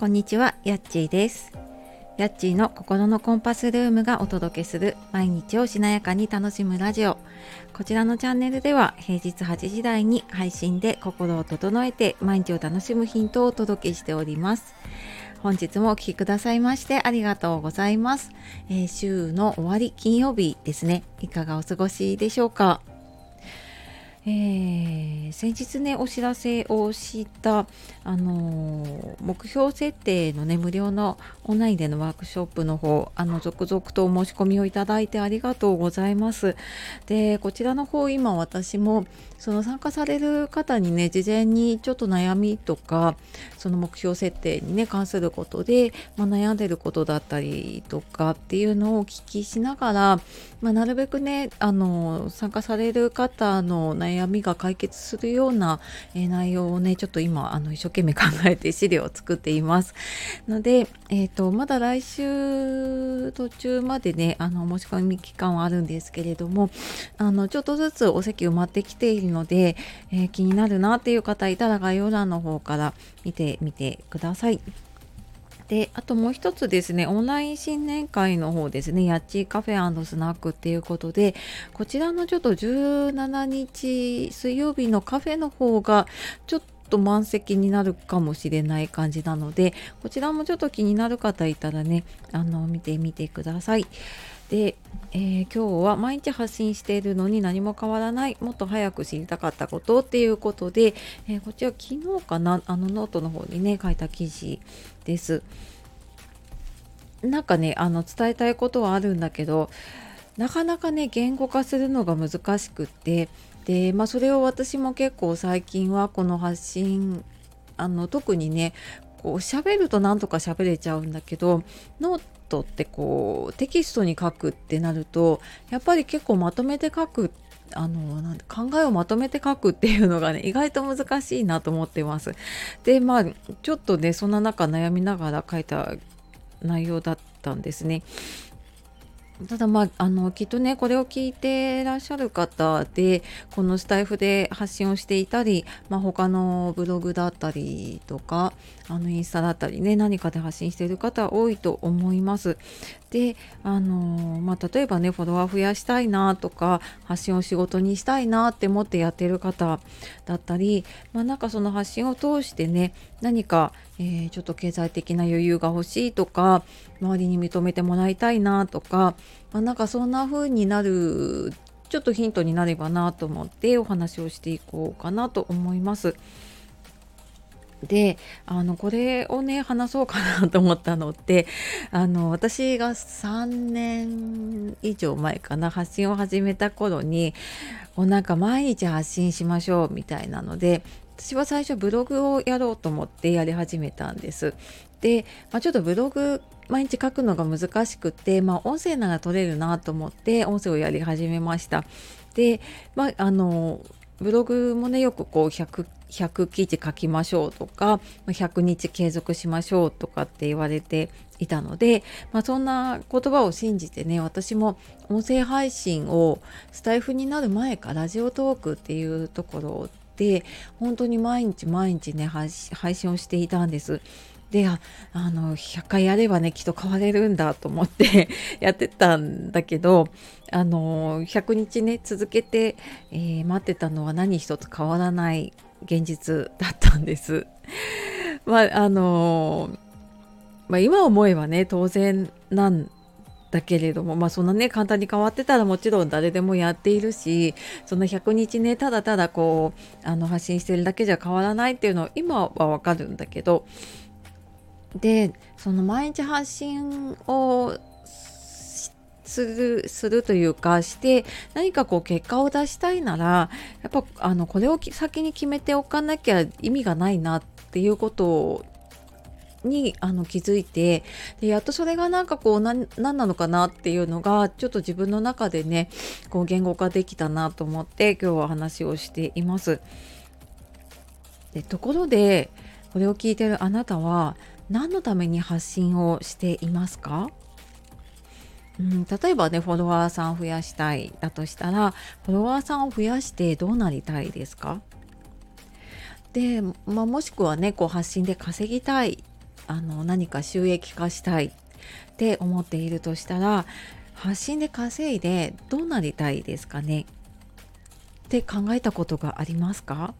こんにちは、やっちーです。やっちーの心のコンパスルームがお届けする毎日をしなやかに楽しむラジオ。こちらのチャンネルでは平日8時台に配信で心を整えて毎日を楽しむヒントをお届けしております。本日もお聴きくださいましてありがとうございます、えー週の終わり金曜日ですね。いかがお過ごしでしょうか？えー先日ねお知らせをした、あのー目標設定のね無料のオンラインでのワークショップの方あの続々とお申し込みをいただいてありがとうございます。でこちらの方今私もその参加される方にね事前にちょっと悩みとかその目標設定にね関することで、まあ、悩んでることだったりとかっていうのをお聞きしながら、まあ、なるべくねあの参加される方の悩みが解決するような、えー内容をねちょっと今あの一生懸命 考えて資料を作っていますので、えー、とまだ来週途中までねあの申し込み期間はあるんですけれどもあのちょっとずつお席埋まってきているので、えー気になるなっていう方いたら概要欄の方から見てみてください。であともう一つですねオンライン新年会の方ですねやっちーカフェスナックっていうことでこちらのちょっと17日水曜日のカフェの方がちょっと満席になるかもしれない感じなのでこちらもちょっと気になる方いたらねあの見てみてください。で、えー今日は毎日発信しているのに何も変わらないもっと早く知りたかったことっていうことで、えーこちら昨日かなあのノートの方にね書いた記事です。なんかねあの伝えたいことはあるんだけどなかなかね言語化するのが難しくってで、まあ、それを私も結構最近はこの発信あの特にねこう喋るとなんとか喋れちゃうんだけどノートってこうテキストに書くってなるとやっぱり結構まとめて書くあのなん考えをまとめて書くっていうのがね意外と難しいなと思ってます。でまあちょっとねそんな中悩みながら書いた内容だったんですね。ただまああのきっとねこれを聞いてらっしゃる方でこのスタイフで発信をしていたり、まあ、他のブログだったりとかあのインスタだったりね何かで発信している方多いと思います。であのまあ、例えばねフォロワー増やしたいなとか発信を仕事にしたいなって思ってやってる方だったり、まあ、なんかその発信を通してね何か、えーちょっと経済的な余裕が欲しいとか周りに認めてもらいたいなとか、まあ、なんかそんな風になるちょっとヒントになればなと思ってお話をしていこうかなと思います。であのこれをね話そうかなと思ったのってあの私が3年以上前かな発信を始めた頃にこうなんか毎日発信しましょうみたいなので私は最初ブログをやろうと思ってやり始めたんです。で、まあ、ちょっとブログ毎日書くのが難しくて、まあ、音声なら取れるなと思って音声をやり始めました。で、まあ、あのブログもねよくこう 100, 100記事書きましょうとか100日継続しましょうとかって言われていたので、まあ、そんな言葉を信じてね私も音声配信をスタイフになる前かラジオトークっていうところで本当に毎日毎日ね配信をしていたんです。でああの100回やればねきっと変われるんだと思って やってたんだけどあの100日ね続けて、えー待ってたのは何一つ変わらない現実だったんです。まああのまあ、今思えばね当然なんだけれどもまあそんなね簡単に変わってたらもちろん誰でもやっているしその100日ねただただこうあの発信してるだけじゃ変わらないっていうのは今はわかるんだけどでその毎日発信をするするというかして何かこう結果を出したいならやっぱあのこれを先に決めておかなきゃ意味がないなっていうことにあの気づいてでやっとそれがなんかこう何何なのかなっていうのがちょっと自分の中でねこう言語化できたなと思って今日は話をしています。でところでこれを聞いてるあなたは何のために発信をしていますか？うん、例えばねフォロワーさん増やしたいだとしたらフォロワーさんを増やしてどうなりたいですか？で、まあ、もしくはねこう発信で稼ぎたいあの何か収益化したいって思っているとしたら発信で稼いでどうなりたいですかね？って考えたことがありますか？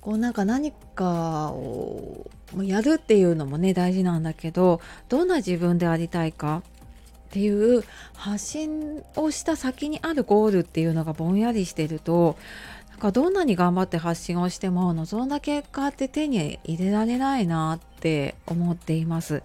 こうなんか何かをもうやるっていうのもね大事なんだけどどんな自分でありたいか？っていう発信をした先にあるゴールっていうのがぼんやりしてるとなんかどんなに頑張って発信をしても望んだ結果って手に入れられないなって思っています。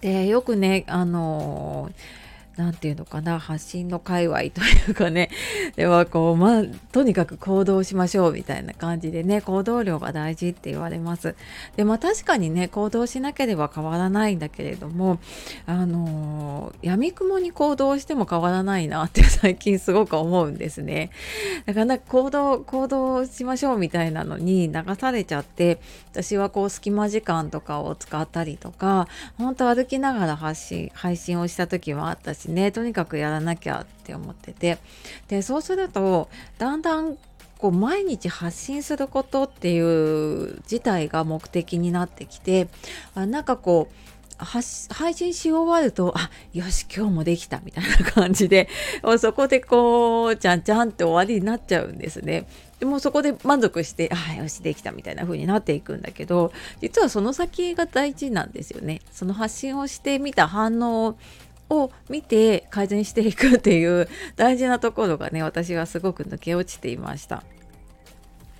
でよくねあのー何て言うのかな発信の界隈というかね。ではこうまあとにかく行動しましょうみたいな感じでね行動量が大事って言われます。でまあ確かにね行動しなければ変わらないんだけれどもあのやみくもに行動しても変わらないなって最近すごく思うんですね。だから行動行動しましょうみたいなのに流されちゃって私はこう隙間時間とかを使ったりとか本当歩きながら発信配信をした時はあったししねとにかくやらなきゃって思っててでそうするとだんだんこう毎日発信することっていう自体が目的になってきてあなんかこう配信し終わると、あ、よし、今日もできたみたいな感じで、そこでこう、ちゃんちゃんって終わりになっちゃうんですね。でもそこで満足して、あ、よし、できたみたいな風になっていくんだけど、実はその先が大事なんですよね。その発信をしてみた反応を見て改善していくっていう大事なところがね私はすごく抜け落ちていました。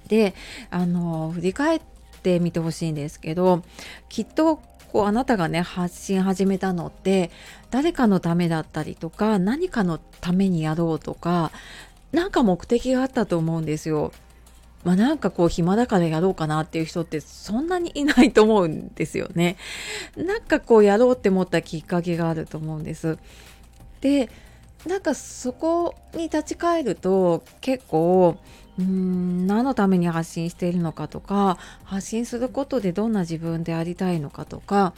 であの振り返ってみてほしいんですけどきっとこうあなたがね発信始めたのって誰かのためだったりとか何かのためにやろうとか何か目的があったと思うんですよ。まあ、なんかこう暇だからやろうかなっていう人ってそんなにいないと思うんですよね。なんかこうやろうって思ったきっかけがあると思うんです。でなんかそこに立ち返ると結構うーん何のために発信しているのかとか発信することでどんな自分でありたいのかとか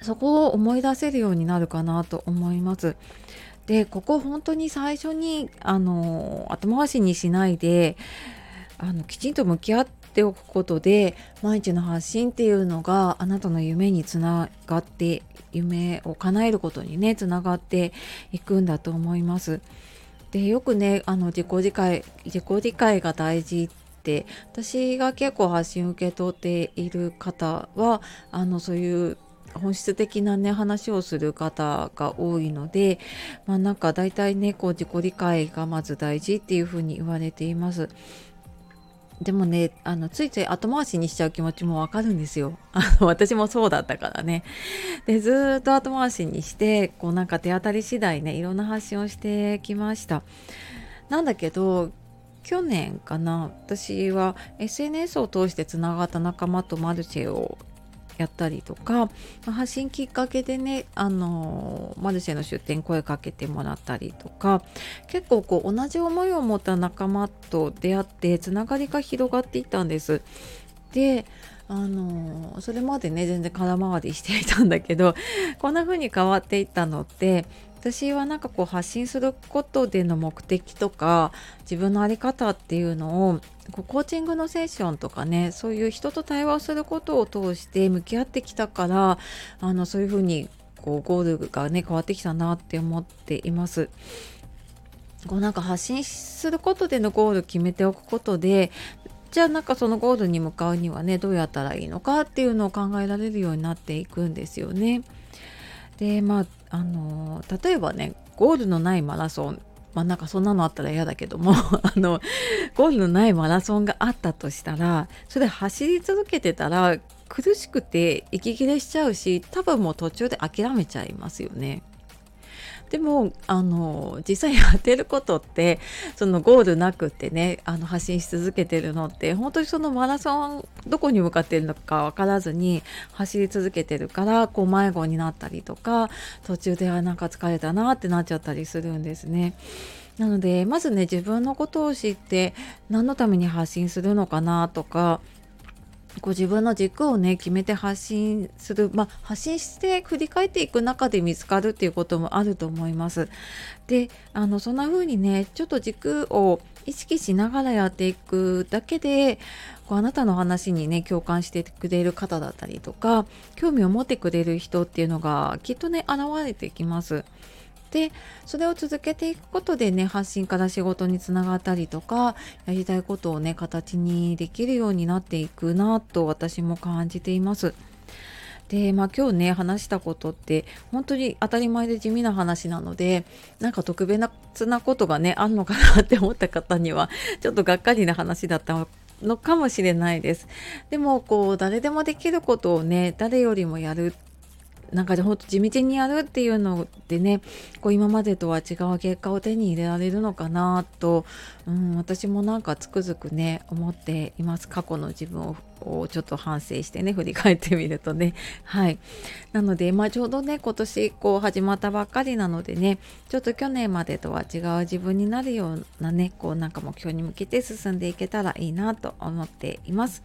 そこを思い出せるようになるかなと思います。でここ本当に最初にあの後回しにしないであのきちんと向き合っておくことで毎日の発信っていうのがあなたの夢につながって夢を叶えることにねつながっていくんだと思います。でよくねあの自己理解自己理解が大事って私が結構発信を受け取っている方はあのそういう本質的なね話をする方が多いのでまあなんか大体ねこう自己理解がまず大事っていうふうに言われています。でもねあのついつい後回しにしちゃう気持ちもわかるんですよ。あの私もそうだったからね。でずっと後回しにしてこうなんか手当たり次第ねいろんな発信をしてきました。なんだけど去年かな私は SNS を通してつながった仲間とマルチェをやったりとか発信きっかけでねあのマルシェの出店声かけてもらったりとか結構こう同じ思いを持った仲間と出会ってつながりが広がっていったんです。であのそれまでね全然空回りしていたんだけどこんな風に変わっていったのって私はなんかこう発信することでの目的とか自分の在り方っていうのをこうコーチングのセッションとかねそういう人と対話をすることを通して向き合ってきたからあのそういうふうにこうゴールがね変わってきたなって思っています。こうなんか発信することでのゴール決めておくことでじゃあなんかそのゴールに向かうにはねどうやったらいいのかっていうのを考えられるようになっていくんですよね。でまああの例えばねゴールのないマラソンまあなんかそんなのあったら嫌だけども あのゴールのないマラソンがあったとしたらそれ走り続けてたら苦しくて息切れしちゃうし多分もう途中で諦めちゃいますよね。でもあの実際やってることってそのゴールなくってねあの発信し続けてるのって本当にそのマラソンどこに向かってるのか分からずに走り続けてるからこう迷子になったりとか途中ではなんか疲れたなってなっちゃったりするんですね。なのでまずね自分のことを知って何のために発信するのかなとかこう自分の軸をね決めて発信する、まあ、発信して振り返っていく中で見つかるっていうこともあると思います。であのそんな風にねちょっと軸を意識しながらやっていくだけでこうあなたの話にね共感してくれる方だったりとか興味を持ってくれる人っていうのがきっとね現れてきます。でそれを続けていくことでね発信から仕事につながったりとかやりたいことをね形にできるようになっていくなと私も感じています。でまあ今日ね話したことって本当に当たり前で地味な話なのでなんか特別なことがねあんのかなって思った方にはちょっとがっかりな話だったのかもしれないです。でもこう誰でもできることをね誰よりもやるなんかほんと地道にやるっていうのでねこう今までとは違う結果を手に入れられるのかなと、うん、私もなんかつくづくね思っています。過去の自分をちょっと反省してね振り返ってみるとね。はい。なのでまあちょうどね今年こう始まったばっかりなのでねちょっと去年までとは違う自分になるようなねこうなんか目標に向けて進んでいけたらいいなと思っています。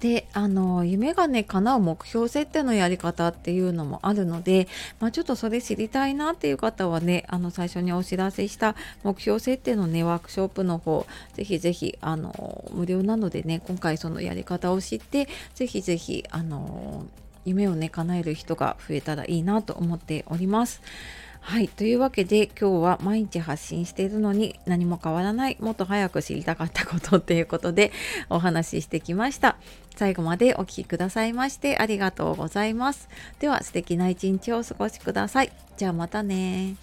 であの夢がね叶う目標設定のやり方っていうのもあるので、まあ、ちょっとそれ知りたいなっていう方はねあの最初にお知らせした目標設定のねワークショップの方ぜひぜひあの無料なのでね今回そのやり方を知ってぜひぜひあの夢をね叶える人が増えたらいいなと思っております。はい。というわけで今日は毎日発信しているのに何も変わらないもっと早く知りたかったことっていうことでお話ししてきました。最後までお聴きくださいましてありがとうございます。では素敵な一日をお過ごしください。じゃあまたね